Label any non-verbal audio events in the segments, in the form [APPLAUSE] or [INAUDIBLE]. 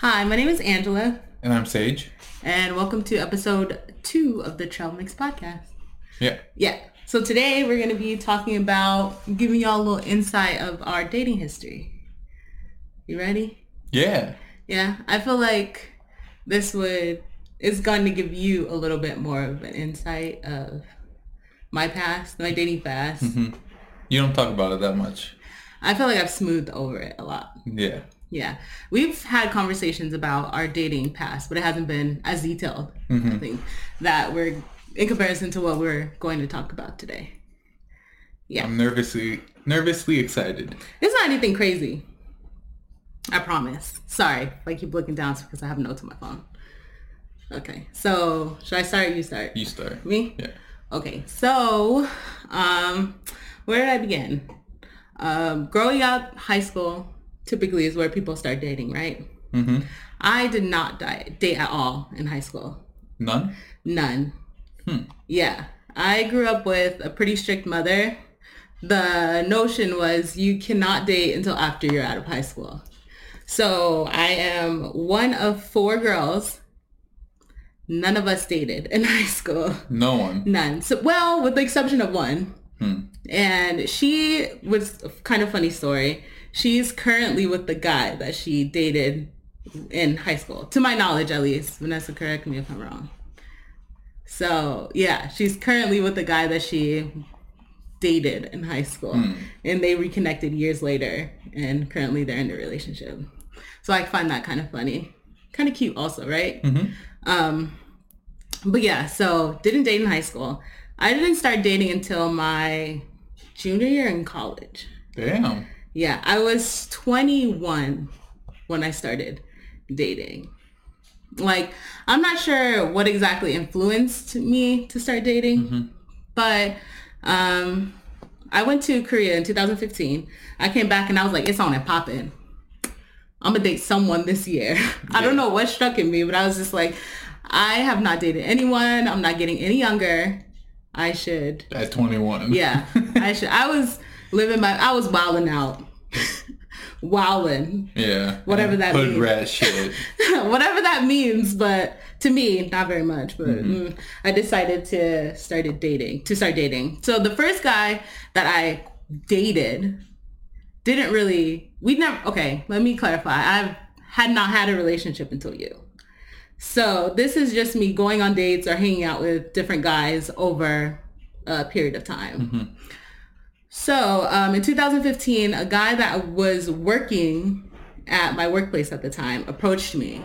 Hi, my name is Angela, And I'm Sage. and welcome to episode two of the TrailMixed podcast. Yeah. Yeah, so today we're going to be talking about giving y'all a little insight of our dating history. You ready? Yeah. Yeah, I feel like this would is going to give you a little bit more of an insight of my past, my dating past. Mm-hmm. You don't talk about it that much. I feel like I've smoothed over it a lot. Yeah. Yeah, we've had conversations about our dating past, but it hasn't been as detailed. I think that we're in comparison to what we're going to talk about today. Yeah, I'm nervously nervously excited. it's not anything crazy. I promise. Sorry I keep looking down because I have notes on my phone. Okay, so should I start? You start. You start. Me? Yeah. Okay, so um, where did I begin? Um, growing up, high school typically is where people start dating, right? Mm-hmm. I did not di- date at all in high school. None? None. Yeah. I grew up with a pretty strict mother. The notion was you cannot date until after you're out of high school. So I am one of four girls. None of us dated in [LAUGHS] high school. No one. None. So, well, with the exception of one. And she was kind of funny story. She's currently with the guy that she dated in high school, to my knowledge at least. Vanessa, correct me if I'm wrong. So, yeah, she's currently with the guy that she dated in high school. And they reconnected years later, and currently they're in a relationship. So I find that kind of funny. Kind of cute also, right? Um, but yeah, so didn't date in high school. I didn't start dating until my junior year in college. Damn. Yeah, I was 21 when I started dating. Like, I'm not sure what exactly influenced me to start dating, but um, I went to Korea in 2015. I came back and I was like, it's on and popping. I'm gonna date someone this year. [LAUGHS] I don't know what struck in me, but I was just like, I have not dated anyone. I'm not getting any younger. I should At 21. yeah, I should. I was living my. I was wilding out, [LAUGHS] wilding, Yeah. Whatever that Hood means. rat shit. [LAUGHS] whatever that means. But to me, not very much. But mm, I decided to started dating to start dating. So the first guy that I dated didn't really. We never. Okay, let me clarify. I've had not had a relationship until you. So this is just me going on dates or hanging out with different guys over a period of time. So um, in 2015, a guy that was working at my workplace at the time approached me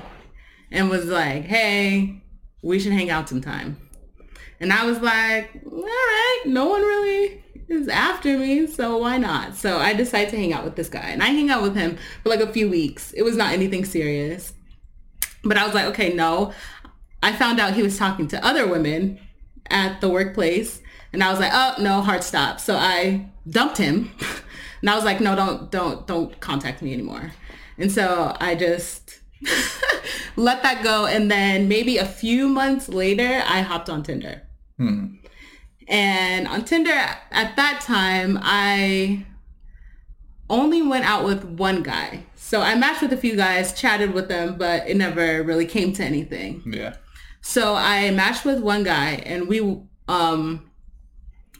and was like, hey, we should hang out sometime. And I was like, all right, no one really is after me, so why not? So I decided to hang out with this guy. And I hang out with him for like a few weeks. It was not anything serious. But I was like, okay, no. I found out he was talking to other women at the workplace. And I was like, oh, no, heart stop. So I dumped him. [LAUGHS] And I was like, no, don't, don't, don't contact me anymore. And so I just [LAUGHS] let that go. And then maybe a few months later, I hopped on Tinder. And on Tinder at that time, I only went out with one guy. So I matched with a few guys, chatted with them, but it never really came to anything. Yeah. So I matched with one guy and we um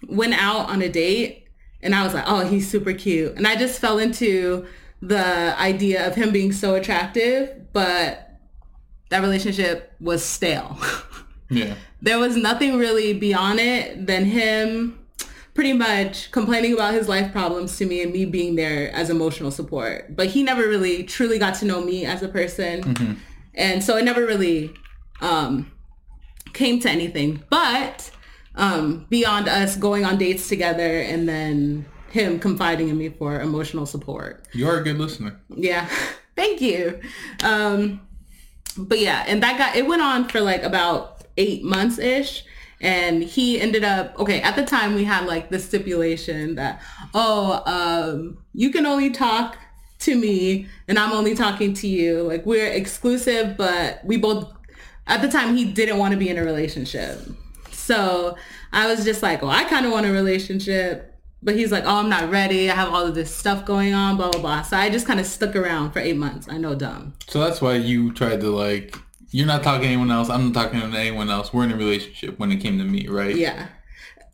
went out on a date and I was like, oh, he's super cute. And I just fell into the idea of him being so attractive, but that relationship was stale. [LAUGHS] Yeah. there was nothing really beyond it than him pretty much complaining about his life problems to me and me being there as emotional support. But he never really truly got to know me as a person. And so it never really um, came to anything. But um, beyond us going on dates together and then him confiding in me for emotional support. You're a good listener. Yeah. [LAUGHS] Thank you. Um, but yeah, and that got, it went on for like about eight months ish. And he ended up, okay, at the time we had like the stipulation that, oh, um, you can only talk to me and I'm only talking to you. Like we're exclusive, but we both, at the time he didn't want to be in a relationship. So I was just like, well, I kind of want a relationship But he's like, oh, I'm not ready. I have all of this stuff going on, blah, blah, blah. So I just kind of stuck around for eight months. I know, dumb. So that's why you tried to like. You're not talking to anyone else. I'm not talking to anyone else. We're in a relationship when it came to me, right? Yeah.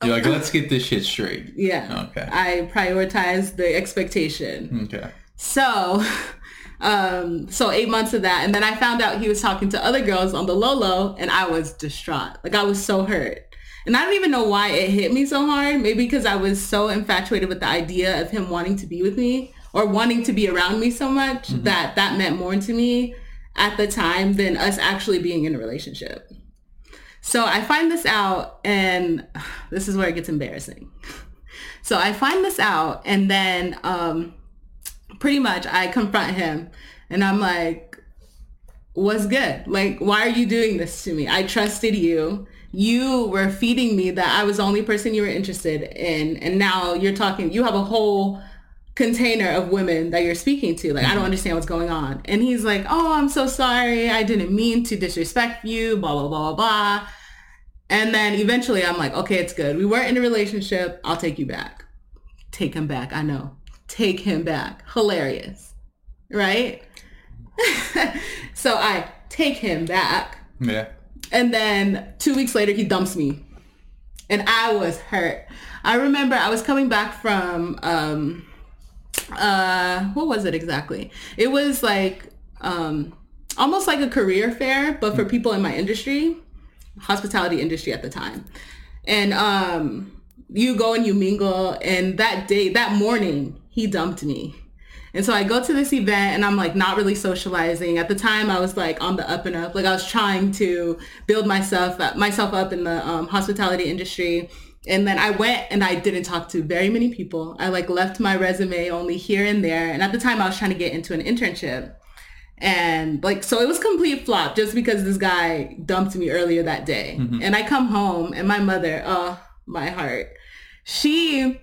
You're like, [LAUGHS] let's get this shit straight. Yeah. Okay. I prioritize the expectation. Okay. So, [LAUGHS] um, so eight months of that. And then I found out he was talking to other girls on the Lolo and I was distraught. Like I was so hurt. And I don't even know why it hit me so hard. Maybe because I was so infatuated with the idea of him wanting to be with me or wanting to be around me so much that that meant more to me at the time than us actually being in a relationship. So I find this out and [SIGHS] this is where it gets embarrassing. [LAUGHS] So I find this out and then um, pretty much I confront him and I'm like, what's good? Like, why are you doing this to me? I trusted you. You were feeding me that I was the only person you were interested in. And now you're talking, you have a whole container of women that you're speaking to. Like, I don't mm-hmm. understand what's going on. And he's like, oh, I'm so sorry. I didn't mean to disrespect you, blah, blah, blah, blah, blah. And then eventually I'm like, okay, it's good. We weren't in a relationship. I'll take you back. Take him back. I know. Take him back. Hilarious. Right? [LAUGHS] so I take him back. Yeah. And then two weeks later, he dumps me. And I was hurt. I remember I was coming back from, um, uh, what was it exactly? It was like, um, almost like a career fair, but for people in my industry, hospitality industry at the time. And, um, you go and you mingle and that day, that morning, he dumped me. And so I go to this event and I'm like not really socializing. At the time I was like on the up and up. Like I was trying to build myself myself up in the um, hospitality industry. And then I went and I didn't talk to very many people. I like left my resume only here and there. And at the time I was trying to get into an internship. And like, so it was complete flop just because this guy dumped me earlier that day. And I come home and my mother, oh, my heart. She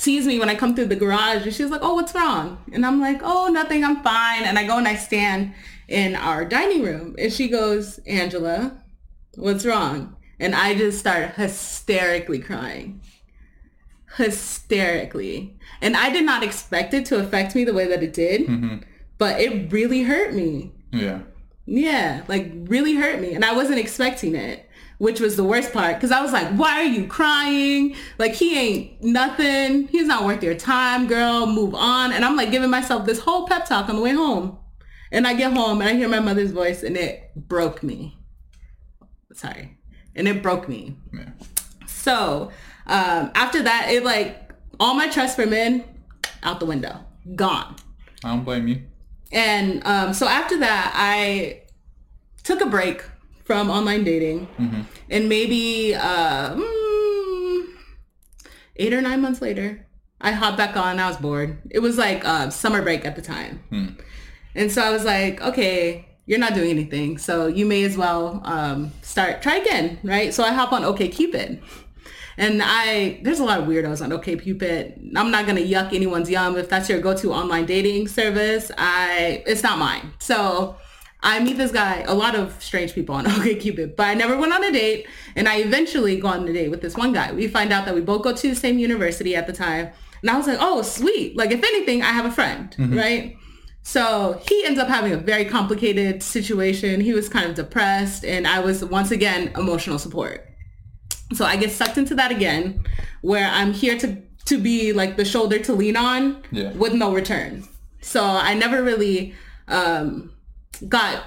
sees me when I come through the garage and she's like, oh, what's wrong? And I'm like, oh, nothing, I'm fine. And I go and I stand in our dining room and she goes, Angela, what's wrong? And I just start hysterically crying. Hysterically. And I did not expect it to affect me the way that it did, mm-hmm. but it really hurt me. Yeah. Yeah, like really hurt me. And I wasn't expecting it, which was the worst part. Because I was like, why are you crying? Like, he ain't nothing. He's not worth your time, girl. Move on. And I'm like giving myself this whole pep talk on the way home. And I get home and I hear my mother's voice and it broke me. Sorry. And it broke me. Yeah. So um, after that, it like, all my trust for men out the window. Gone. I don't blame you. And um, so after that, I took a break from online dating. And maybe uh, mm, eight or nine months later, I hopped back on. I was bored. It was like uh, summer break at the time. And so I was like, okay, you're not doing anything. So you may as well um, start, try again, right? So I hop on OK OkCupid. And I, there's a lot of weirdos on OkCupid. I'm not gonna yuck anyone's yum. If that's your go-to online dating service, I, it's not mine. So I meet this guy, a lot of strange people on [LAUGHS] OkCupid, but I never went on a date. And I eventually go on a date with this one guy. We find out that we both go to the same university at the time. And I was like, oh, sweet. Like, if anything, I have a friend, right? So he ends up having a very complicated situation. He was kind of depressed and I was once again emotional support. So I get sucked into that again where I'm here to to be like the shoulder to lean on Yeah. with no return. So I never really um got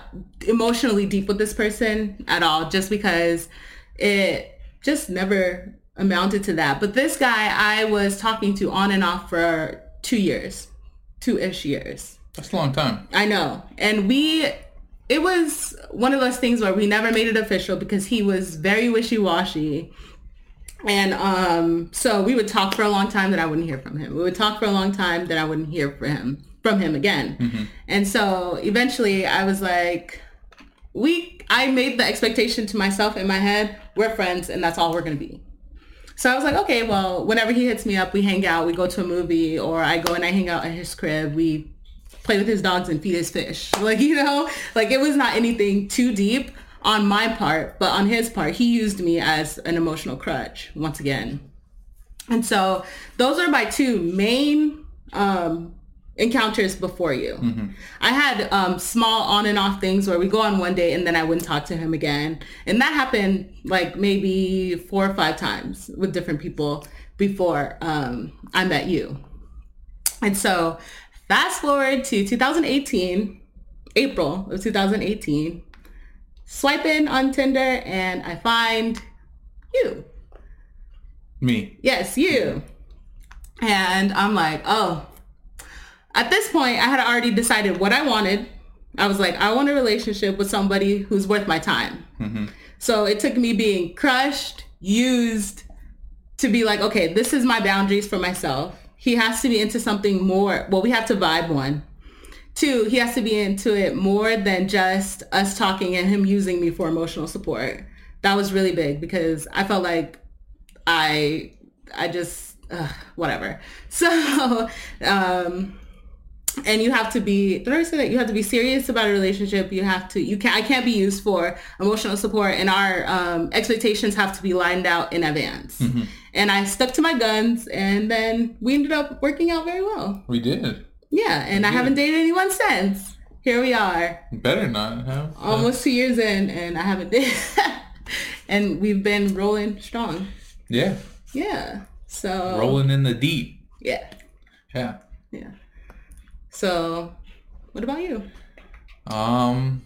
emotionally deep with this person at all just because it just never amounted to that. But this guy I was talking to on and off for 2 years. 2ish years. That's a long time. I know. And we, it was one of those things where we never made it official because he was very wishy-washy. And um, so we would talk for a long time that I wouldn't hear from him. We would talk for a long time that I wouldn't hear from him from him again. And so eventually I was like, we, I made the expectation to myself in my head, we're friends and that's all we're going to be. So I was like, okay, well, whenever he hits me up, we hang out, we go to a movie, or I go and I hang out at his crib. We play with his dogs and feed his fish. [LAUGHS] Like, you know, like it was not anything too deep on my part, but on his part, he used me as an emotional crutch once again. And so those are my two main um, encounters before you. Mm-hmm. I had um, small on and off things where we go on one date and then I wouldn't talk to him again. And that happened like maybe four or five times with different people before um, I met you. And so fast forward to 2018, April of 2018, swiping on Tinder and I find you. Me. Yes, you. And I'm like, oh. At this point, I had already decided what I wanted. I was like, I want a relationship with somebody who's worth my time. Mm-hmm. So it took me being crushed, used, to be like, okay, this is my boundaries for myself. He has to be into something more. Well, we have to vibe one. Two, he has to be into it more than just us talking and him using me for emotional support. That was really big because I felt like I, I just, ugh, whatever. [LAUGHS] So, um, and you have to be did I say that you have to be serious about a relationship you have to you can I can't be used for emotional support and our um, expectations have to be lined out in advance Mm-hmm. and I stuck to my guns and then we ended up working out very well We did. yeah and I did. haven't dated anyone since here we are Better not have. almost two years in and I haven't [LAUGHS] dated and we've been rolling strong Yeah. yeah so Rolling in the deep. yeah Yeah. yeah so what about you Um,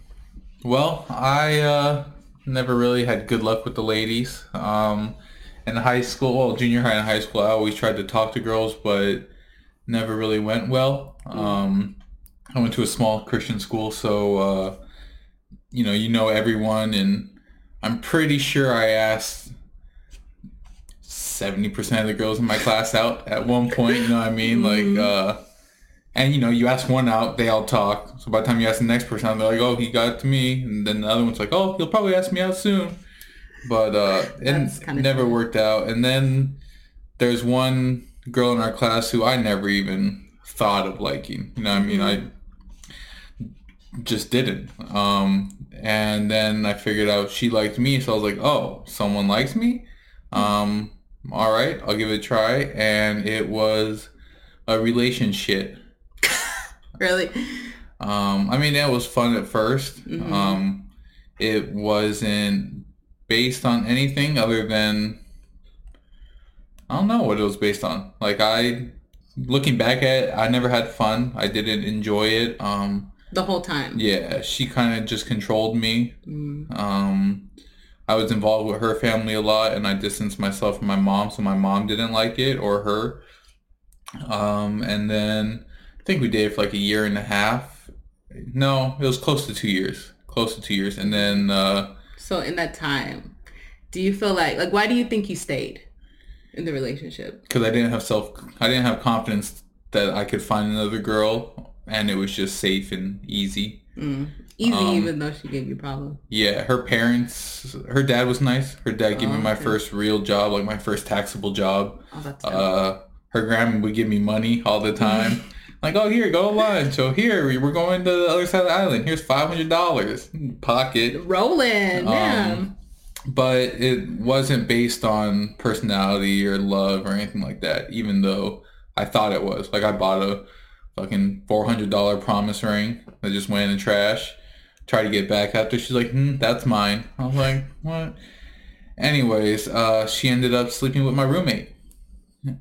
well, I uh, never really had good luck with the ladies. Um, in high school, well, junior high and high school, I always tried to talk to girls, but never really went well. Um, I went to a small Christian school, so uh, you know, you know everyone, and I'm pretty sure I asked seventy percent of the girls in my class out at one point. You know what I mean? Like. Uh, and you know, you ask one out, they all talk. So by the time you ask the next person out, they're like, "Oh, he got it to me," and then the other one's like, "Oh, he'll probably ask me out soon." But uh, it never cool. worked out. And then there's one girl in our class who I never even thought of liking. You know, what I mean, I just didn't. Um, and then I figured out she liked me, so I was like, "Oh, someone likes me." Um, all right, I'll give it a try, and it was a relationship. Really Um, I mean, it was fun at 1st Um, it wasn't based on anything other than I don't know what it was based on. Like I, looking back at it, I never had fun. I didn't enjoy it. Um, the whole time yeah, she kind of just controlled me. Mm. Um, I was involved with her family a lot, and I distanced myself from my mom, so my mom didn't like it or her. Um, and then think we dated for like a year and a half. No, it was close to two years. Close to two years, and then uh, So in that time, do you feel like like why do you think you stayed in the relationship? because I didn't have self, I didn't have confidence that I could find another girl, and it was just safe and easy. Mm. Easy, Um, even though she gave you problems. Yeah, her parents, her dad was nice. Her dad gave me Oh, my okay. first real job, like my first taxable job. Oh, that's. Uh, her grandma would give me money all the time. [LAUGHS] like, oh, here, go to lunch. Oh, here, we're going to the other side of the island. Here's $500. Pocket. Rolling, man. um, But it wasn't based on personality or love or anything like that, even though I thought it was. Like, I bought a fucking $400 promise ring that just went in the trash. Tried to get back after. She's like, hmm, that's mine. I was like, what? Anyways, uh, she ended up sleeping with my roommate.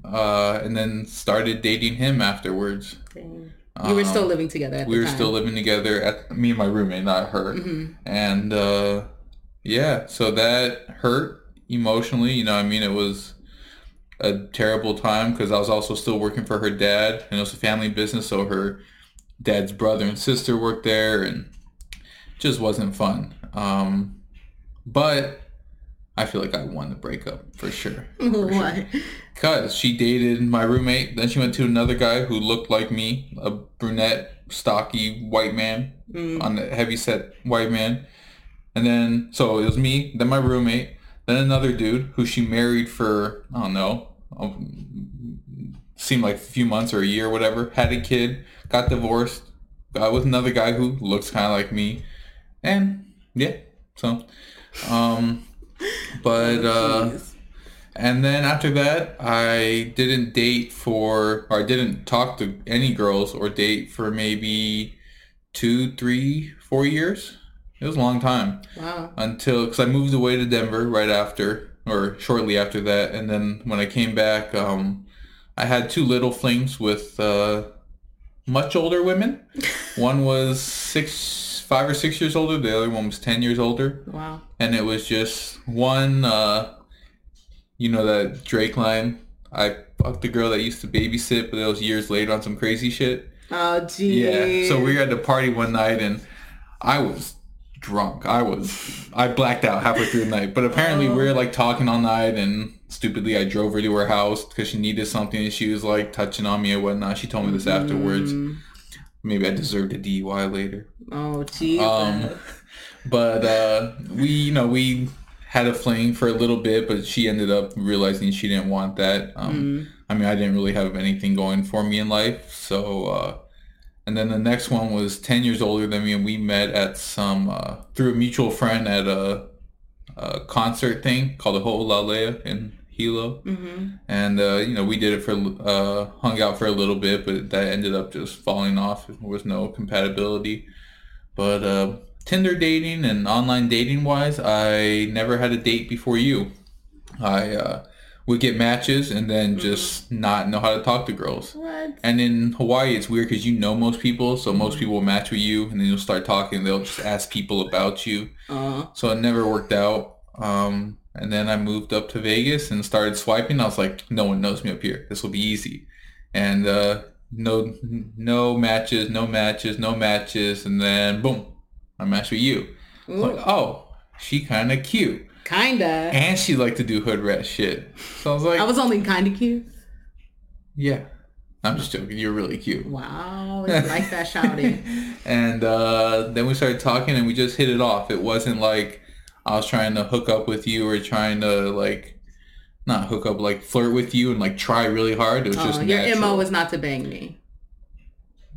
Uh, and then started dating him afterwards. Dang. you were still living together at Um, We were time. still living together at me and my roommate, not her. Mhm. And uh, yeah, so that hurt emotionally. You know, what I mean, it was a terrible time because I was also still working for her dad, and it was a family business. So her dad's brother and sister worked there, and just wasn't fun. Um, but I feel like I won the breakup for sure. [LAUGHS] Why? Cause she dated my roommate, then she went to another guy who looked like me, a brunette, stocky white man, Mm. on a heavy set white man. And then so it was me, then my roommate, then another dude who she married for I don't know, um, seemed like a few months or a year, or whatever. Had a kid, got divorced, got with another guy who looks kind of like me, and yeah, so, um, [LAUGHS] but uh. And then after that, I didn't date for, or I didn't talk to any girls or date for maybe two, three, four years. It was a long time. Wow. Until, because I moved away to Denver right after, or shortly after that. And then when I came back, um, I had two little flings with uh, much older women. [LAUGHS] one was six, five or six years older. The other one was 10 years older. Wow. And it was just one, uh, you know, that Drake line. I fucked the girl that used to babysit, but it was years later on some crazy shit. Oh, gee. Yeah. So we were at the party one night and I was drunk. I was, I blacked out halfway through the night. But apparently we were like talking all night and stupidly I drove her to her house because she needed something and she was like touching on me and whatnot. She told me this afterwards. Maybe I deserved a DUI later. Oh, Jesus. Um, but uh, we, you know, we had a fling for a little bit, but she ended up realizing she didn't want that. Um, I mean, I didn't really have anything going for me in life, so. Uh, and then the next one was ten years older than me, and we met at some uh, through a mutual friend at a, a concert thing called the Ho'olaulea in Hilo, hmm and uh, you know we did it for uh, hung out for a little bit, but that ended up just falling off. There was no compatibility. But uh, Tinder dating and online dating wise, I never had a date before you. I uh, would get matches and then just not know how to talk to girls. What? And in Hawaii, it's weird because you know most people, so most people will match with you, and then you'll start talking. They'll just ask people about you. Uh, So it never worked out. Um, and then I moved up to Vegas and started swiping. I was like, no one knows me up here. This will be easy. And uh, no, no matches, no matches, no matches, and then boom, I matched with you. Like, oh, she kind of cute, kinda. and she liked to do hood rat shit. So I was like, I was only kinda cute. yeah, I'm just joking. You're really cute. Wow. [LAUGHS] You like that shouting. and uh, then we started talking and we just hit it off. It wasn't like I was trying to hook up with you or trying to like not hook up, like flirt with you and like try really hard. It was Oh, just your natural. MO was not to bang me.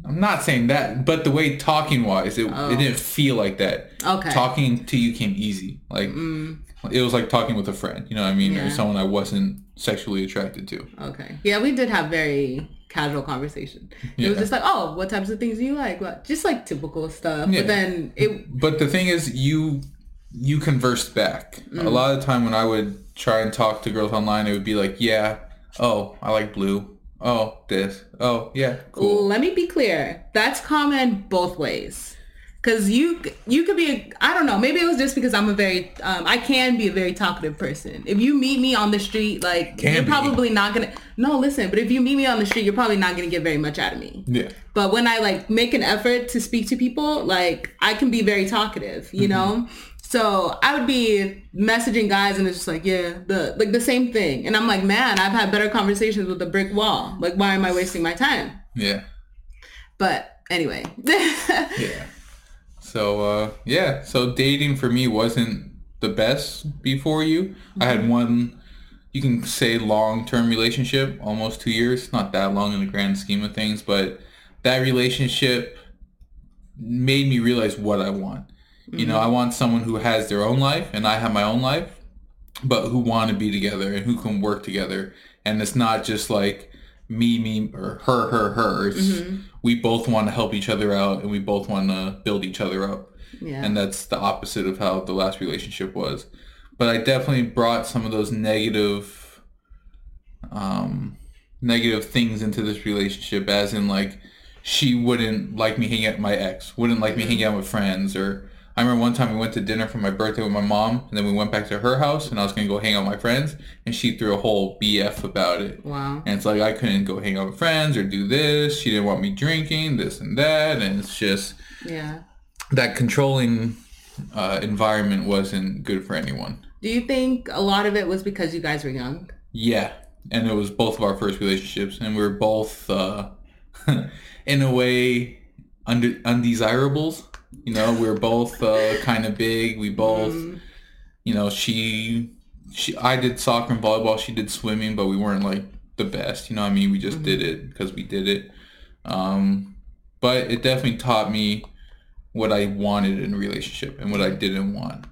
I'm not saying that, but the way talking wise, it, Oh. it didn't feel like that. Okay. Talking to you came easy. Like Mm, it was like talking with a friend. You know what I mean? Yeah. Or someone I wasn't sexually attracted to. okay. Yeah, we did have very casual conversation. It was just like, oh, what types of things do you like? What, just like typical stuff. Yeah. But then it. But the thing is, you you conversed back. Mm. A lot of the time when I would try and talk to girls online, it would be like, yeah, oh, I like blue. Oh, this. Oh, yeah, cool. Let me be clear. That's common both ways. Cause you you could be a, I don't know maybe it was just because I'm a very um, I can be a very talkative person. If you meet me on the street, like Can you're be. probably not gonna no listen. But if you meet me on the street, you're probably not gonna get very much out of me. Yeah. But when I like make an effort to speak to people, like I can be very talkative, you know? So I would be messaging guys and it's just like, yeah, the like the same thing. And I'm like, man, I've had better conversations with a brick wall. Like why am I wasting my time? Yeah. But anyway. [LAUGHS] Yeah. So uh yeah, so dating for me wasn't the best before you. I had one you can say long-term relationship, almost 2 years, not that long in the grand scheme of things, but that relationship made me realize what I want. You know, mm-hmm. I want someone who has their own life and I have my own life, but who want to be together and who can work together. And it's not just like me, me, or her, her, her. It's, mm-hmm. We both want to help each other out and we both want to build each other up. yeah. And that's the opposite of how the last relationship was. But I definitely brought some of those negative, um, negative things into this relationship, as in like she wouldn't like me hanging out with my ex, wouldn't like me mm-hmm. hanging out with friends, or I remember one time we went to dinner for my birthday with my mom, and then we went back to her house, and I was gonna go hang out with my friends, and she threw a whole BF about it. wow. And it's like I couldn't go hang out with friends or do this. She didn't want me drinking this and that, and it's just Yeah. that controlling uh, environment wasn't good for anyone. Do you think a lot of it was because you guys were young? Yeah, and it was both of our first relationships, and we were both, uh, [LAUGHS] in a way, unde- undesirables. You know, we were both uh, kind of big. We both, Mm, you know, she, she, I did soccer and volleyball. She did swimming, but we weren't like the best. You know, what I mean, we just did it because we did it. Um, but it definitely taught me what I wanted in a relationship and what I didn't want.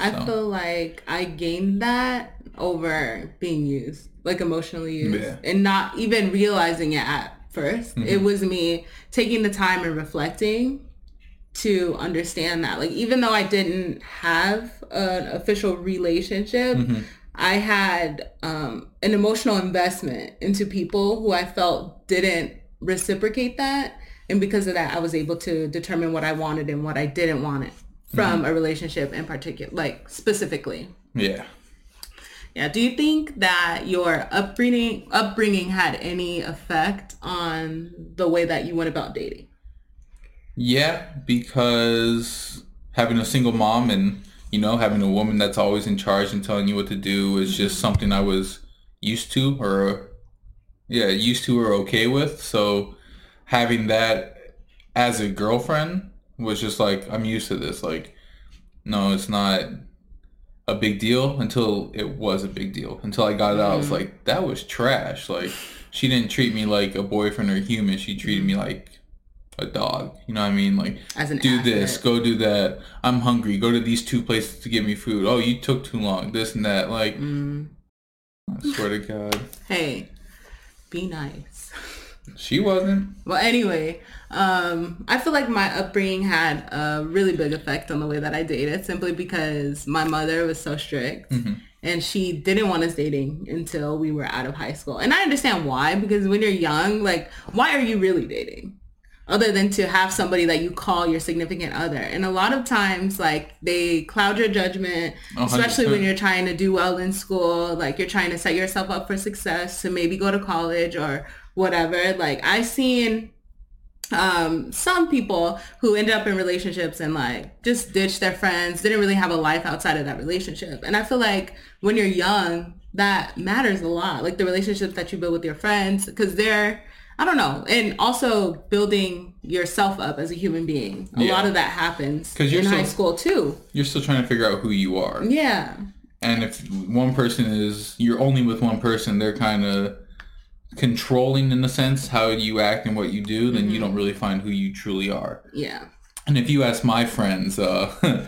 I feel like I gained that over being used, like emotionally used, Yeah. and not even realizing it at 1st Mm-hmm. It was me taking the time and reflecting to understand that. Like, even though I didn't have an official relationship, Mhm. I had um, an emotional investment into people who I felt didn't reciprocate that. And because of that, I was able to determine what I wanted and what I didn't want it from a relationship in particular, like specifically. Yeah. Yeah. Do you think that your upbringing upbringing had any effect on the way that you went about dating? Yeah, because having a single mom and you know having a woman that's always in charge and telling you what to do is just something I was used to or yeah, used to or okay with. So having that as a girlfriend was just like I'm used to this. Like no, it's not a big deal until it was a big deal. Until I got it out, I was mm-hmm. like that was trash. Like she didn't treat me like a boyfriend or a human. She treated me mm-hmm. like a dog. You know what I mean? Like As an do asset? this, go do that. I'm hungry. Go to these two places to get me food. Oh, you took too long. This and that. Like, Mm. I swear to God, [LAUGHS] Hey, be nice. she wasn't. Well, anyway, um, I feel like my upbringing had a really big effect on the way that I dated simply because my mother was so strict and she didn't want us dating until we were out of high school. And I understand why, because when you're young, like, why are you really dating? Other than to have somebody that you call your significant other. And a lot of times, like, they cloud your judgment, A hundred especially when you're trying to do well in school. Like, you're trying to set yourself up for success to maybe go to college or whatever. Like, I've seen um some people who ended up in relationships and like just ditched their friends didn't really have a life outside of that relationship and i feel like when you're young that matters a lot like the relationships that you build with your friends because they're i don't know and also building yourself up as a human being a Yeah. lot of that happens 'Cause you're in high school too You're still trying to figure out who you are. yeah And if one person is, you're only with one person, they're kind of controlling in a sense how you act and what you do, then you don't really find who you truly are. yeah And if you ask my friends, uh, [LAUGHS]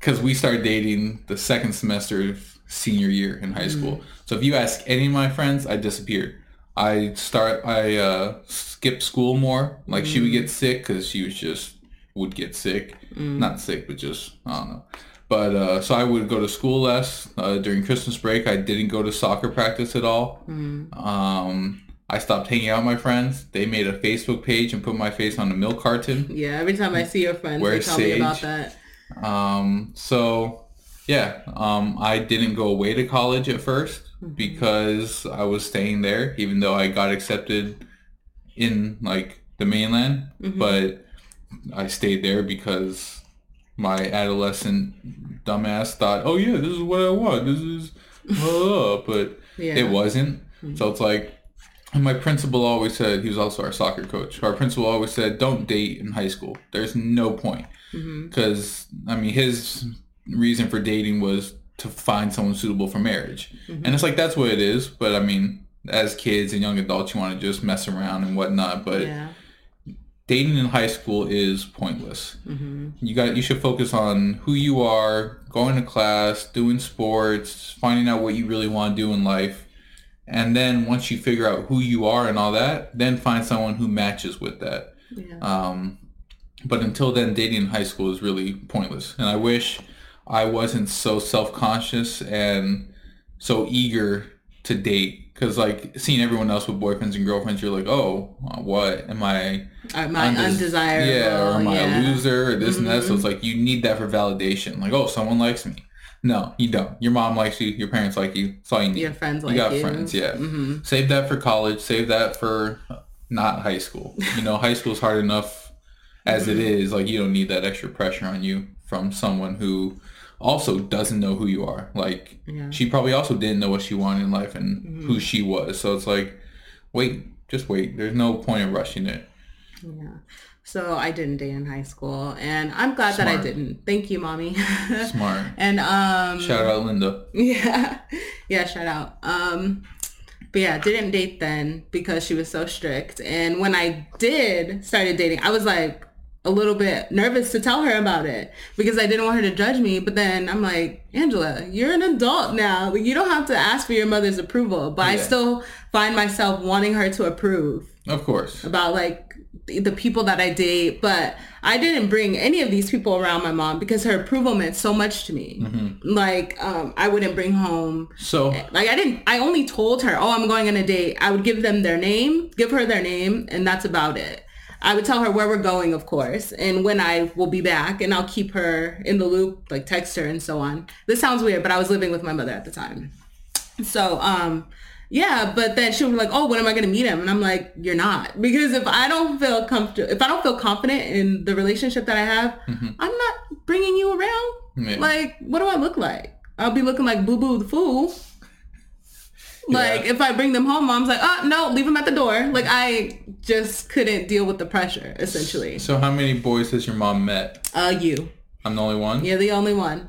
because we started dating the second semester of senior year in high school. So if you ask any of my friends, I disappeared. I start, I uh, skipped school more. Like she would get sick because she was just would get sick, not sick, but just I don't know. But uh, so I would go to school less uh, during Christmas break. I didn't go to soccer practice at all. Um, I stopped hanging out with my friends. They made a Facebook page and put my face on a milk carton. yeah every time i see your friends they tell me about that Um, so yeah, um, I didn't go away to college at 1st because I was staying there, even though I got accepted in like the mainland, mm-hmm. but I stayed there because my adolescent dumbass thought, oh yeah, this is what I want. This is, uh, [LAUGHS] but yeah it wasn't. Mm-hmm. So it's like, and my principal always said, he was also our soccer coach. Our principal always said, don't date in high school. There's no point. Because, I mean, his reason for dating was to find someone suitable for marriage. And it's like, that's what it is. But I mean, as kids and young adults, you want to just mess around and whatnot. But yeah dating in high school is pointless. Mm-hmm. You got you should focus on who you are, going to class, doing sports, finding out what you really want to do in life. And then once you figure out who you are and all that, then find someone who matches with that. yeah Um, but until then, dating in high school is really pointless. And I wish I wasn't so self-conscious and so eager to date. Because like seeing everyone else with boyfriends and girlfriends, you're like, oh, what am I? Am I undes- undesirable Yeah, or am I yeah. Mm-hmm. loser or this and that? So it's like you need that for validation. Like, oh, someone likes me. No, you don't. Your mom likes you. Your parents like you. That's all you need. your friends like you got you. friends, yeah. hmm Save that for college. Save that for not high school. You know, high school is hard enough as it is. Like you don't need that extra pressure on you from someone who also doesn't know who you are. Like Yeah. she probably also didn't know what she wanted in life and Mm-hmm. who she was. So it's like, wait, just wait. There's no point in rushing it. Yeah. So I didn't date in high school, and I'm glad that I didn't. Thank you, mommy. [LAUGHS] Smart. and um, Shout out Linda. yeah, [LAUGHS] yeah, shout out. Um, but yeah, didn't date then because she was so strict. And when I did started dating, I was like, a little bit nervous to tell her about it because I didn't want her to judge me. But then I'm like, Angela, you're an adult now. You don't have to ask for your mother's approval. But I still find myself wanting her to approve Of course. about like the the people that I date. But I didn't bring any of these people around my mom because her approval meant so much to me. Like um, I wouldn't bring home So like I didn't I only told her, "Oh, I'm going on a date." I would give them their name, give her their name, and that's about it. I would tell her where we're going, of course, and when I will be back, and I'll keep her in the loop, like text her and so on. This sounds weird, but I was living with my mother at the time. So, um yeah, but then she was like, "Oh, when am I going to meet him?" And I'm like, "You're not." Because if I don't feel comfortable, if I don't feel confident in the relationship that I have, I'm not bringing you around. Yeah. Like, what do I look like? I'll be looking like Boo Boo the Fool. Like, Yeah. if I bring them home, mom's like, oh, no, leave them at the door. Like, I just couldn't deal with the pressure, essentially. so how many boys has your mom met? Uh, you. I'm the only one. You're the only one.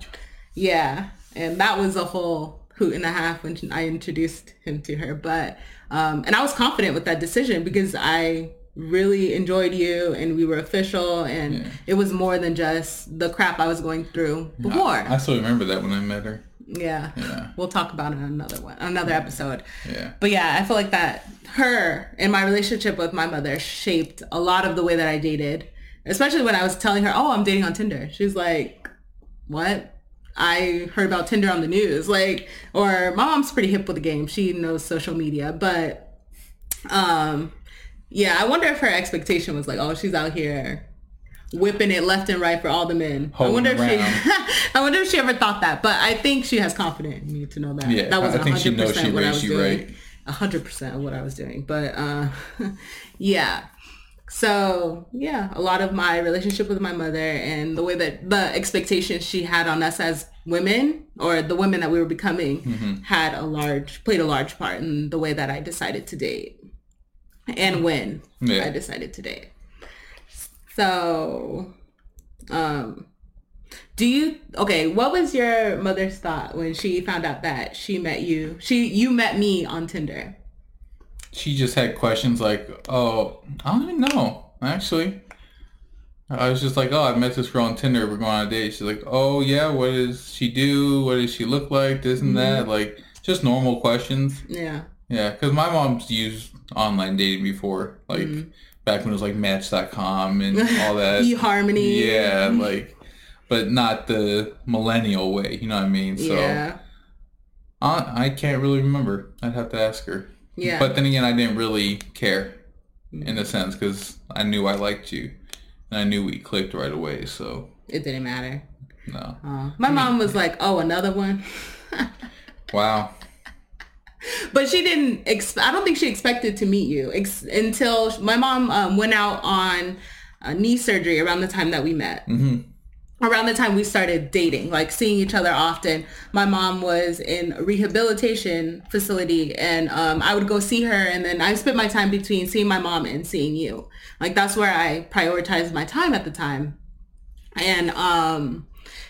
Yeah. And that was a whole hoot and a half when I introduced him to her. But, um, and I was confident with that decision because I really enjoyed you and we were official and it was more than just the crap I was going through before. I still remember that when I met her. Yeah. Yeah. We'll talk about it in another one, another episode. Yeah. But yeah, I feel like that her and my relationship with my mother shaped a lot of the way that I dated, especially when I was telling her, "Oh, I'm dating on Tinder." She's like, "What?" I heard about Tinder on the news, like, or my mom's pretty hip with the game. She knows social media, but, um, yeah, I wonder if her expectation was like, "Oh, she's out here." Whipping it left and right for all the men. I wonder if around. she, [LAUGHS] I wonder if she ever thought that. But I think she has confidence in me to know that. Yeah, that was I think she 100% knows she what I raised was doing right. a hundred percent of what I was doing. But uh [LAUGHS] yeah. So yeah, a lot of my relationship with my mother and the way that the expectations she had on us as women or the women that we were becoming Mm-hmm. had a large played a large part in the way that I decided to date and when Yeah. I decided to date. So um do you okay, what was your mother's thought when she found out that she met you? She you met me on Tinder. She just had questions like, "Oh, I don't even know." Actually, I was just like, "Oh, I met this girl on Tinder. We're going on a date." She's like, "Oh yeah, what does she do? What does she look like? This and that." Like just normal questions. Yeah. Yeah, because my mom's used online dating before, like back when it was like Match.com and all [LAUGHS] that. eHarmony. Yeah, like, but not the millennial way. You know what I mean? So yeah. I, I can't really remember. I'd have to ask her. Yeah. But then again, I didn't really care in a sense because I knew I liked you and I knew we clicked right away. So it didn't matter. no. Uh, my mom was like, "Oh, another one," [LAUGHS] Wow. But she didn't. Ex- I don't think she expected to meet you ex- until my mom um, went out on uh, knee surgery around the time that we met. hmm around the time we started dating, like seeing each other often, my mom was in a rehabilitation facility and um, I would go see her and then I spent my time between seeing my mom and seeing you. Like that's where I prioritized my time at the time. And um,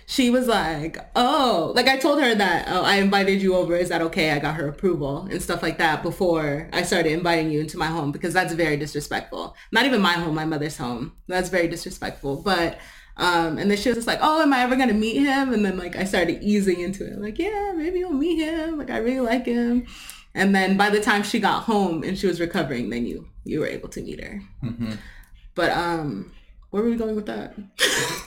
she was like, oh, like I told her that, oh, I invited you over. Is that okay? I got her approval and stuff like that before I started inviting you into my home because that's very disrespectful. Not even my home, my mother's home. That's very disrespectful. But um, and then she was just like, oh, am I ever going to meet him? And then like I started easing into it. Like, yeah, maybe you'll meet him. Like I really like him. And then by the time she got home and she was recovering, then you you were able to meet her. hmm But um, where were we going with that? [LAUGHS]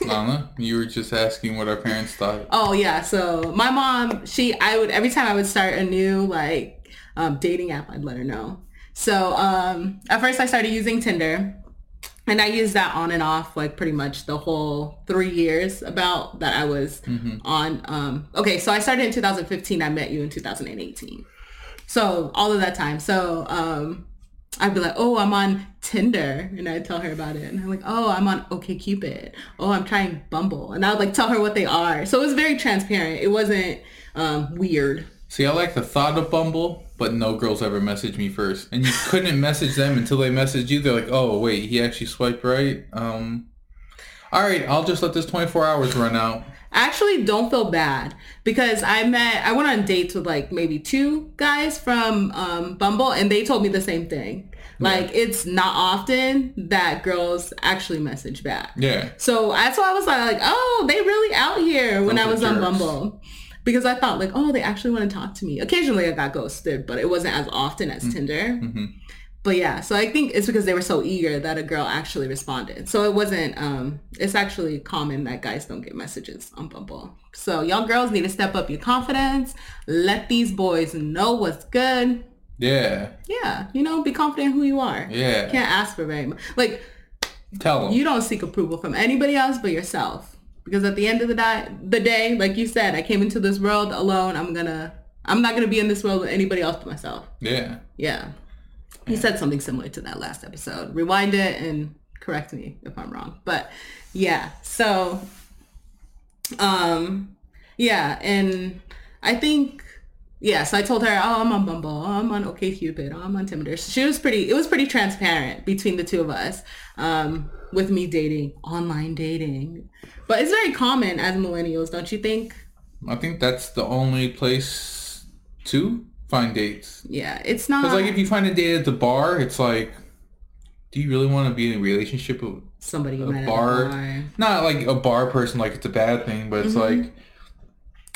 Know. You were just asking what our parents thought. Oh yeah, so my mom, she, I would every time I would start a new like um, dating app, I'd let her know. So um, at first I started using Tinder, and I used that on and off like pretty much the whole three years about that I was on. Um, okay, so I started in 2015. I met you in 2018. So all of that time. So um, I'd be like, oh, I'm on Tinder. And I'd tell her about it. And I'm like, oh, I'm on OkCupid. Oh, I'm trying Bumble. And I would like tell her what they are. So it was very transparent. It wasn't um, weird. See, I like the thought of Bumble, but no girls ever messaged me first. And you couldn't [LAUGHS] message them until they messaged you. They're like, oh, wait, he actually swiped right? Um, all right, I'll just let this 24 hours run out. Actually don't feel bad because I met I went on dates with like maybe two guys from um, Bumble and they told me the same thing. Like it's not often that girls actually message back. Yeah. So that's why I was like, oh, they really out here when Those I was on. Bumble. Because I thought like, oh, they actually want to talk to me. Occasionally I got ghosted, but it wasn't as often as Tinder. hmm But yeah, so I think it's because they were so eager that a girl actually responded. So it wasn't, um, it's actually common that guys don't get messages on Bumble. So y'all girls need to step up your confidence. Let these boys know what's good. Yeah. Yeah, you know, be confident who you are. Yeah. Can't ask for very much. Like, Tell them. you don't seek approval from anybody else but yourself. Because at the end of the day, the day, like you said, I came into this world alone. I'm gonna, I'm not gonna be in this world with anybody else but myself. yeah. Yeah. He said something similar to that last episode. Rewind it and correct me if I'm wrong. But yeah, so um yeah, and I think yeah, so I told her, Oh, I'm on Bumble, oh, I'm on OkCupid, oh, I'm on Tinder. So she was pretty it was pretty transparent between the two of us. Um, with me dating, online dating. But it's very common as millennials, don't you think? I think that's the only place to find dates. Yeah, it's not Because like if you find a date at the bar, it's like, do you really want to be in a relationship with somebody you a met bar? at a bar. Not like a bar person, like it's a bad thing, but it's Mm-hmm. like,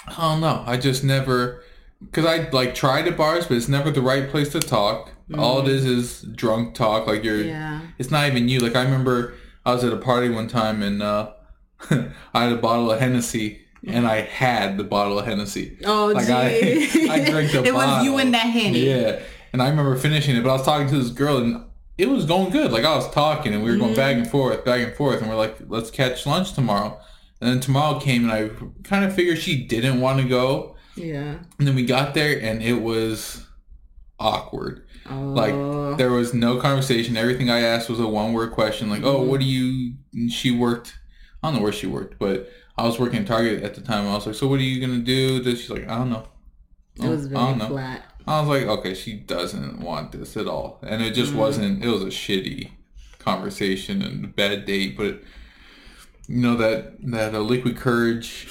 I don't know. I just never, because I like tried at bars, but it's never the right place to talk. All it is is drunk talk. Like you're, Mm-hmm. Yeah. it's not even you. Like I remember I was at a party one time and uh, [LAUGHS] I had a bottle of Hennessy. And I had the bottle of Hennessy. Oh, Like, I- gee. [LAUGHS] I drank the It was you bottle. and that henny. Yeah. And I remember finishing it, but I was talking to this girl and it was going good. Like I was talking and we were going Mm-hmm. back and forth, back and forth, and we're like, let's catch lunch tomorrow. And then tomorrow came and I kind of figured she didn't want to go. Yeah. And then we got there and it was awkward. Oh. Like there was no conversation. Everything I asked was a one word question. Like, oh, what do you? and she worked. I don't know where she worked, but I was working at Target at the time. I was like, so what are you gonna do? This she's like, I don't know. it was I very don't know. flat. I was like, okay, she doesn't want this at all, and it just mm. wasn't. It was a shitty conversation and a bad date, but you know that that a liquid courage.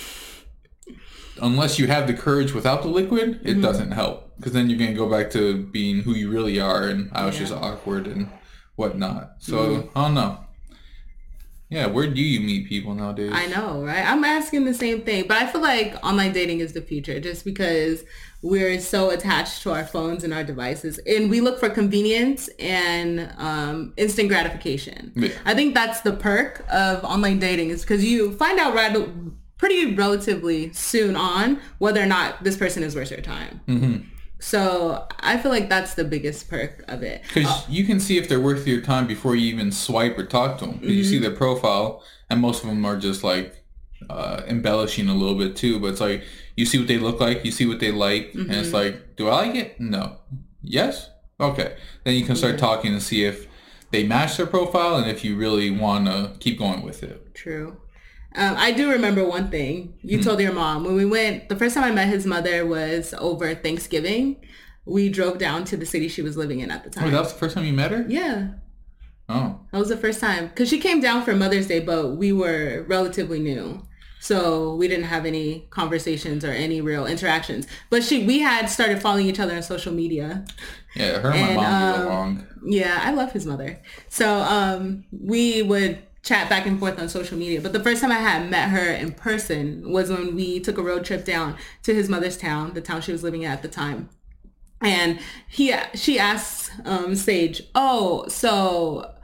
Unless you have the courage without the liquid, Mm-hmm. it doesn't help because then you're gonna go back to being who you really are, and I was Yeah. just awkward and whatnot. So mm-hmm. I don't know. Yeah, where do you meet people nowadays? I know, right? I'm asking the same thing, but I feel like online dating is the future just because we're so attached to our phones and our devices and we look for convenience and um, instant gratification. Yeah. I think that's the perk of online dating is because you find out right, pretty relatively soon on whether or not this person is worth your time. Mm-hmm. So I feel like that's the biggest perk of it. Because uh, you can see if they're worth your time before you even swipe or talk to them. 'Cause You see mm-hmm. their profile, and most of them are just like uh, embellishing a little bit too. But it's like you see what they look like, you see what they like, and it's mm-hmm. like, do I like it? No. Yes. Okay. Then you can start talking and see if they match their profile and if you really want to keep going with it. True. Um, I do remember one thing you told your mom when we went. The first time I met his mother was over Thanksgiving. We drove down to the city she was living in at the Oh, time. that was the first time you met her? yeah, Oh. that was the first time because she came down for Mother's Day, but we were relatively new, so we didn't have any conversations or any real interactions. But she, we had started following each other on social media. Yeah, her and my And, mom get um, along. Yeah, I love his mother. So um, we would chat back and forth on social media. But the first time I had met her in person was when we took a road trip down to his mother's town, the town she was living at at the time. And he, she asked um, Sage, "Oh, so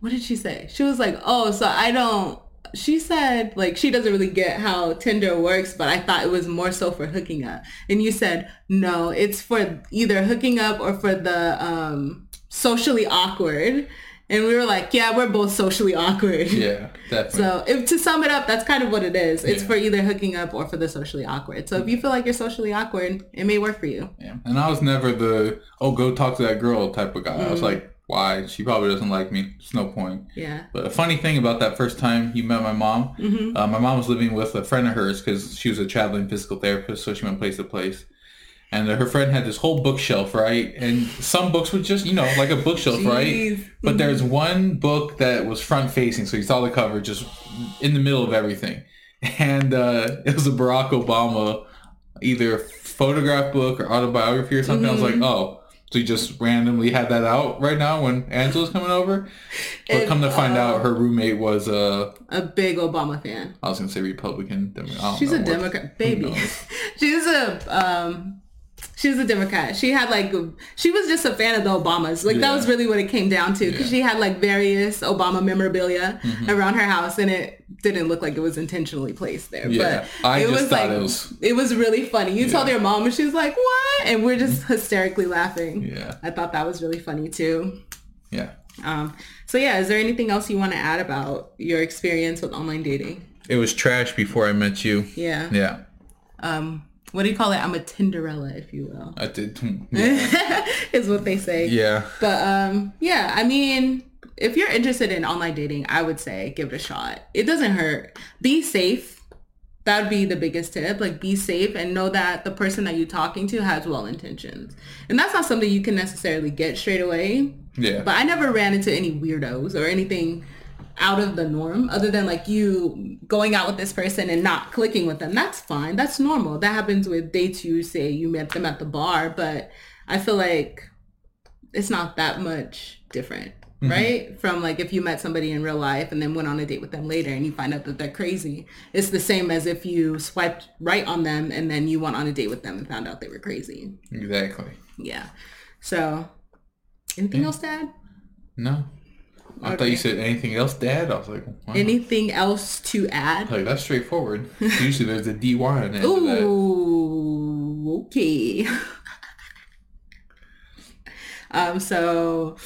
what did she say?" She was like, "Oh, so I don't." She said like she doesn't really get how Tinder works, but I thought it was more so for hooking up. And you said no, it's for either hooking up or for the um, socially awkward. And we were like, yeah, we're both socially awkward. Yeah, [LAUGHS] definitely. So if to sum it up, that's kind of what it is. It's Yeah. for either hooking up or for the socially awkward. So if you feel like you're socially awkward, it may work for you. Yeah. And I was never the oh go talk to that girl type of guy. I Mm. was like, why? She probably doesn't like me. It's no point. Yeah. But a funny thing about that first time you met my mom, Mm-hmm. uh, my mom was living with a friend of hers because she was a traveling physical therapist, so she went place to place. And her friend had this whole bookshelf, right? And some books were just, you know, like a bookshelf, right? Jeez. But there's one book that was front facing, so you saw the cover just in the middle of everything. [LAUGHS] and uh, it was a Barack Obama either photograph book or autobiography or something. I was like, Mm-hmm. oh. So you just randomly had that out right now when Angela's coming over, but come to find uh, out, her roommate was uh, A big Obama fan. I was gonna say Republican. Demo- She's know a Democrat, baby. [LAUGHS] She's a um, she's a Democrat. She had like she was just a fan of the Obamas. Like that was really what it came down to because Yeah. she had like various Obama memorabilia Mm-hmm. around her house, and it didn't look like it was intentionally placed there. Yeah, but I it just was thought like it was- it was really funny. You told Yeah. your mom, and she was like, "What?" And we're just [LAUGHS] hysterically laughing. Yeah, I thought that was really funny too. yeah. Um, so yeah, is there anything else you want to add about your experience with online dating? It was trash before I met you. Yeah. Yeah, Um, what do you call it? I'm a Tinderella, if you will. I did. Yeah. [LAUGHS] [LAUGHS] is what they say. yeah. But um, yeah, I mean, if you're interested in online dating, I would say give it a shot. It doesn't hurt. Be safe. That would be the biggest tip. Like be safe and know that the person that you're talking to has well intentions. And that's not something you can necessarily get straight away. Yeah. But I never ran into any weirdos or anything out of the norm other than like you going out with this person and not clicking with them. That's fine. That's normal. That happens with dates you say you met them at the bar, but I feel like it's not that much different, mm-hmm. right? From like if you met somebody in real life and then went on a date with them later and you find out that they're crazy. It's the same as if you swiped right on them and then you went on a date with them and found out they were crazy. Exactly. Yeah. So anything else to add? No. I thought you said anything else, Dad. I was like, wow. Anything else to add? like that's straightforward. Usually there's a DY on the end of that. Ooh, okay. [LAUGHS] um, so,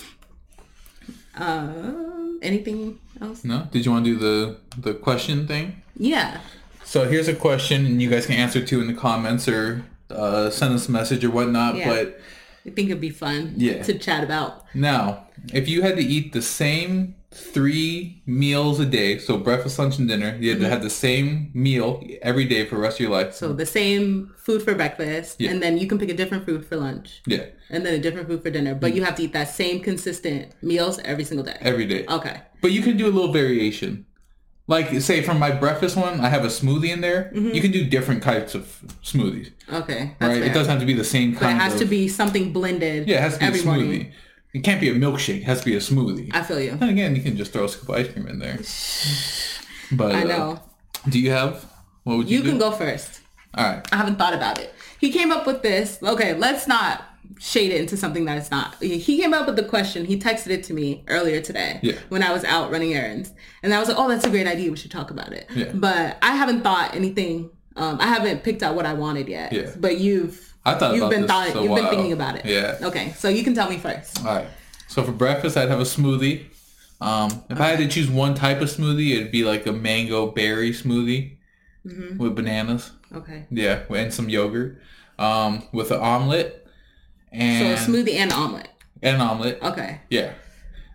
um, anything else? No? Did you want to do the the question thing? Yeah. So here's a question, and you guys can answer too in the comments or uh, send us a message or whatnot. Yeah. But I think it'd be fun Yeah. to chat about. now, if you had to eat the same three meals a day, so breakfast, lunch, and dinner, you had to have the same meal every day for the rest of your life. Mm-hmm. So the same food for breakfast, Yeah. and then you can pick a different food for lunch, Yeah, and then a different food for dinner. But you have to eat that same consistent meals every single day. every day. Okay. But you can do a little variation. Like, say, from my breakfast one, I have a smoothie in there. You can do different types of smoothies, Okay. Right? fair. It doesn't have to be the same But kind it has of... to be something blended. Yeah, it has to be every a smoothie. morning. It can't be a milkshake. It has to be a smoothie. I feel you. And again, you can just throw a scoop of ice cream in there. [SIGHS] But I uh, know. do you have? What would you, You do? can go first. All right. I haven't thought about it. He came up with this. Okay, let's not shade it into something that it's not. He came up with the question. He texted it to me earlier today Yeah. when I was out running errands. And I was like, oh, that's a great idea. We should talk about it. Yeah. But I haven't thought anything. Um, I haven't picked out what I wanted yet. Yeah. But you've I thought you've been thought you've been thinking about it. Yeah. Okay, so you can tell me first. All right. So for breakfast, I'd have a smoothie. Um, if I had to choose one type of smoothie, it'd be like a mango berry smoothie Mm-hmm. with bananas. Okay. Yeah, and some yogurt. Um, with an omelet So and a smoothie and omelet. and an omelet. Okay. Yeah,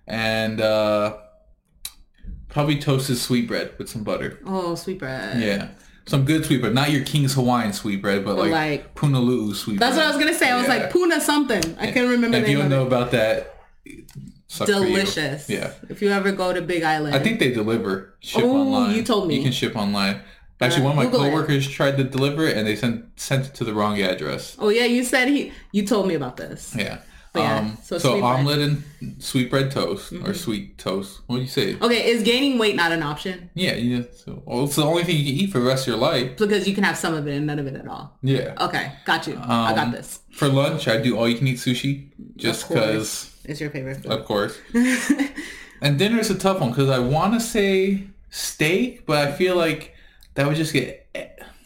and uh, probably toasted sweetbread with some butter. Oh, sweetbread. Yeah. Some good sweetbread, not your King's Hawaiian sweetbread, but like, like- Punaluu sweetbread. That's what I was gonna say. I was Yeah. like Puna something. I can't remember If you don't know about that, sucks for you. Delicious. Yeah. If you ever go to Big Island. I think they deliver ship Oh, online. you told me. you can ship online. Actually, one of my Google it. coworkers tried to deliver it, and they sent sent it to the wrong address. Oh yeah, you said he. You told me about this. Yeah. Yeah, um, so so. Mm-hmm. omelet and sweetbread toast or sweet toast. What do you say? Okay, is gaining weight not an option? Yeah, yeah. So, well, it's the only thing you can eat for the rest of your life. Because you can have some of it and none of it at all. Yeah. Okay, got you. I got Um, this. For lunch, I do all you can eat sushi, just because, It's your favorite food. of course. [LAUGHS] and dinner is a tough one because I want to say steak, but I feel like that would just get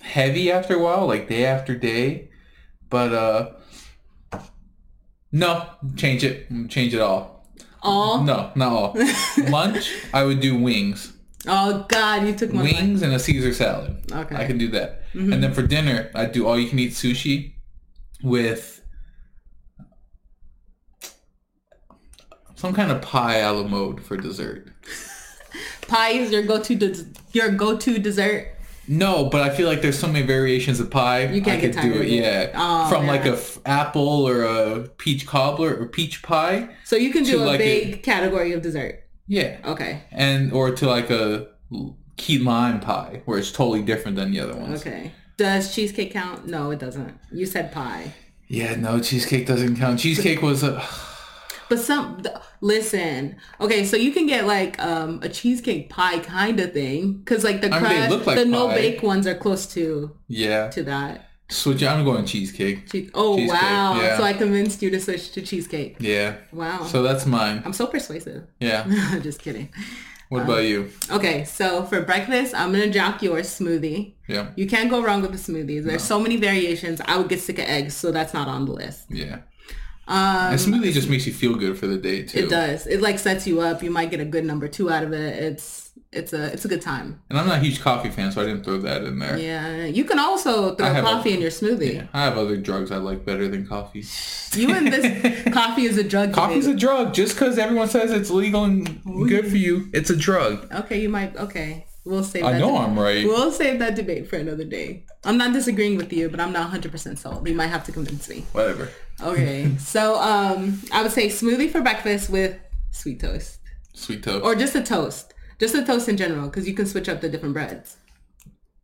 heavy after a while, like day after day. But uh, no, change it, change it all. All. No, not all. [LAUGHS] Lunch, I would do wings. Oh God, you took my wings and a Caesar salad. Okay. I can do that. And then for dinner, I do all you can eat sushi with some kind of pie a la mode for dessert. [LAUGHS] Pie is your go-to. Des- your go-to dessert. No, but I feel like there's so many variations of pie. You can't I get could tired do it. Yeah, Oh, from like yeah. a f- apple or a peach cobbler or peach pie. So you can do a like big category of dessert. Yeah, Okay. and or to like a key lime pie, where it's totally different than the other ones. Okay. Does cheesecake count? No, it doesn't. You said pie. Yeah, no, cheesecake doesn't count. Cheesecake was a. But some listen, okay, so you can get like um a cheesecake pie kind of thing because like the I mean, like the no bake ones are close to Yeah. to that. Switch. I'm going cheesecake. Che- oh Cheesecake, wow! yeah. So I convinced you to switch to cheesecake. Yeah. Wow, So that's mine. I'm so persuasive. Yeah. [LAUGHS] Just kidding. What about you? Okay, so for breakfast, I'm gonna jock yours smoothie. Yeah. You can't go wrong with the smoothies. There's so many variations. I would get sick of eggs, so that's not on the list. Yeah. Um, and smoothie just makes you feel good for the day too. it does. It like sets you up. You might get a good number two out of it. It's it's a it's a good time. And I'm not a huge coffee fan, so I didn't throw that in there. Yeah, you can also throw a- coffee in your smoothie. Yeah, I have other drugs I like better than coffee. [LAUGHS] You and this [LAUGHS] coffee is a drug. Coffee's debate. a drug. Just because everyone says it's legal and good for you, it's a drug. okay. You might okay. We'll save. I that know debate. I'm right. We'll save that debate for another day. I'm not disagreeing with you, but I'm not 100% sold. You might have to convince me. Whatever. Okay, [LAUGHS] so um, I would say smoothie for breakfast with sweet toast, Sweet toast. or just a toast, just a toast in general, because you can switch up the different breads.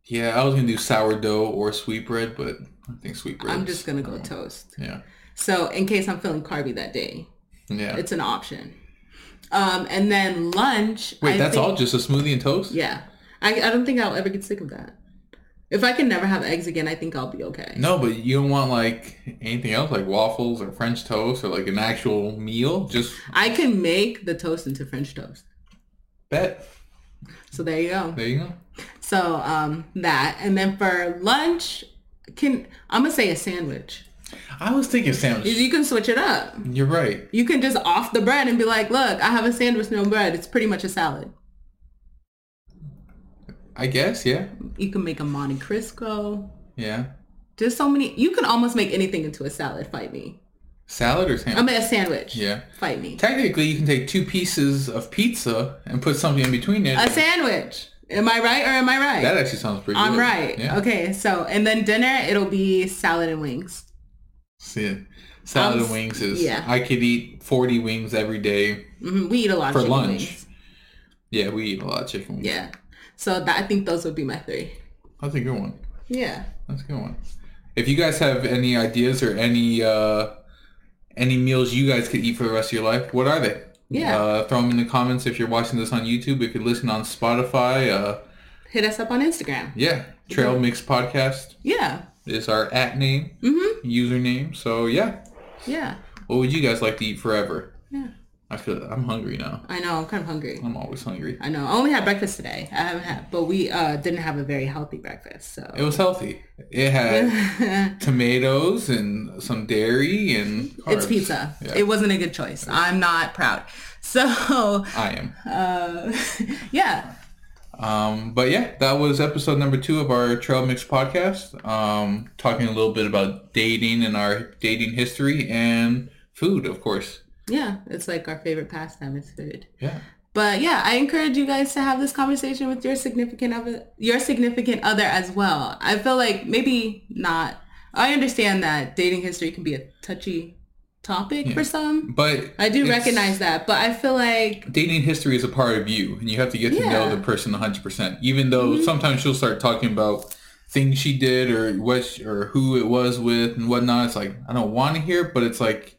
yeah, I was gonna do sourdough or sweet bread, but I think sweet bread. I'm just gonna go toast. Yeah. So in case I'm feeling carby that day, Yeah. it's an option. Um, and then lunch. Wait, I that's think- all? Just a smoothie and toast? Yeah, I, I don't think I'll ever get sick of that. If I can never have eggs again, I think I'll be okay. No, but you don't want like anything else, like waffles or French toast or like an actual meal. Just I can make the toast into French toast. bet. So there you go. There you go. So um, that, and then for lunch, can I'm gonna say a sandwich. I was thinking sandwich. You can switch it up. You're right. You can just off the bread and be like, look, I have a sandwich, no bread. It's pretty much a salad. I guess. Yeah. You can make a Monte Cristo. Yeah. There's so many. You can almost make anything into a salad. Fight me. Salad or sandwich? I mean a sandwich. Yeah. Fight me. Technically, you can take two pieces of pizza and put something in between it. A sandwich. Am I right or am I right? that actually sounds pretty good. I'm good. right. Yeah. Okay. So and then dinner, it'll be salad and wings. See it. Salad Um, and wings is. yeah. I could eat 40 wings every day. hmm We eat a lot For of chicken lunch. wings. Yeah, we eat a lot of chicken wings. Yeah. So that, I think those would be my three. That's a good one. Yeah. That's a good one. If you guys have any ideas or any uh, any meals you guys could eat for the rest of your life, what are they? Yeah. Uh, throw them in the comments if you're watching this on YouTube. If you listen on Spotify, uh, Hit us up on Instagram. yeah, TrailMixed Podcast Yeah. is our at name, Mm-hmm. username. So yeah, Yeah. what would you guys like to eat forever? Yeah. I feel I'm hungry now. I know. I'm kind of hungry. I'm always hungry. I know. I only had breakfast today. I haven't had, but we uh, didn't have a very healthy breakfast. So It was healthy. It had [LAUGHS] tomatoes and some dairy and it's pizza. Yeah. It wasn't a good choice. I'm not proud. So I am. uh, [LAUGHS] yeah. Um, but yeah, that was episode number two of our TrailMixed podcast. Um, talking a little bit about dating and our dating history and food, of course. Yeah. It's like our favorite pastime is food. Yeah. But yeah, I encourage you guys to have this conversation with your significant other, your significant other as well. I feel like maybe not. I understand that dating history can be a touchy topic for some. But I do recognize that, but I feel like dating history is a part of you, and you have to get to know Yeah. Mm-hmm. the person 100%. Even though sometimes she'll start talking about things she did or what she- or who it was with and whatnot. It's like I don't want to hear, but it's like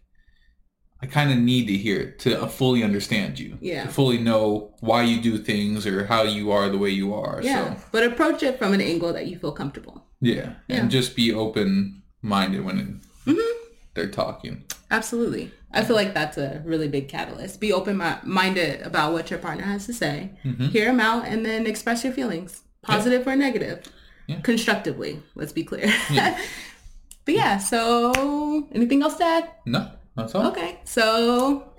I kind of need to hear it to uh, fully understand you. Yeah. To fully know why you do things or how you are the way you are. yeah, So but approach it from an angle that you feel comfortable. yeah, Yeah. Mm-hmm. and just be open minded when they're talking. Absolutely. I feel like that's a really big catalyst. Be open-minded about what your partner has to say. Mm-hmm. Hear them out and then express your feelings, positive or negative, Yeah. constructively. Let's be clear. Yeah. [LAUGHS] but yeah, so anything else to add? No, that's all. Okay, so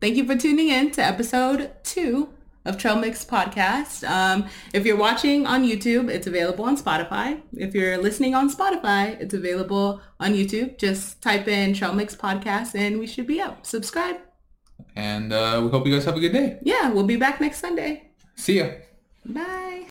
thank you for tuning in to episode two of TrailMixed Podcast. Um, if you're watching on YouTube, it's available on Spotify. If you're listening on Spotify, it's available on YouTube. Just type in TrailMixed Podcast and we should be up. Subscribe. And uh, we hope you guys have a good day. Yeah, we'll be back next Sunday. See ya. Bye.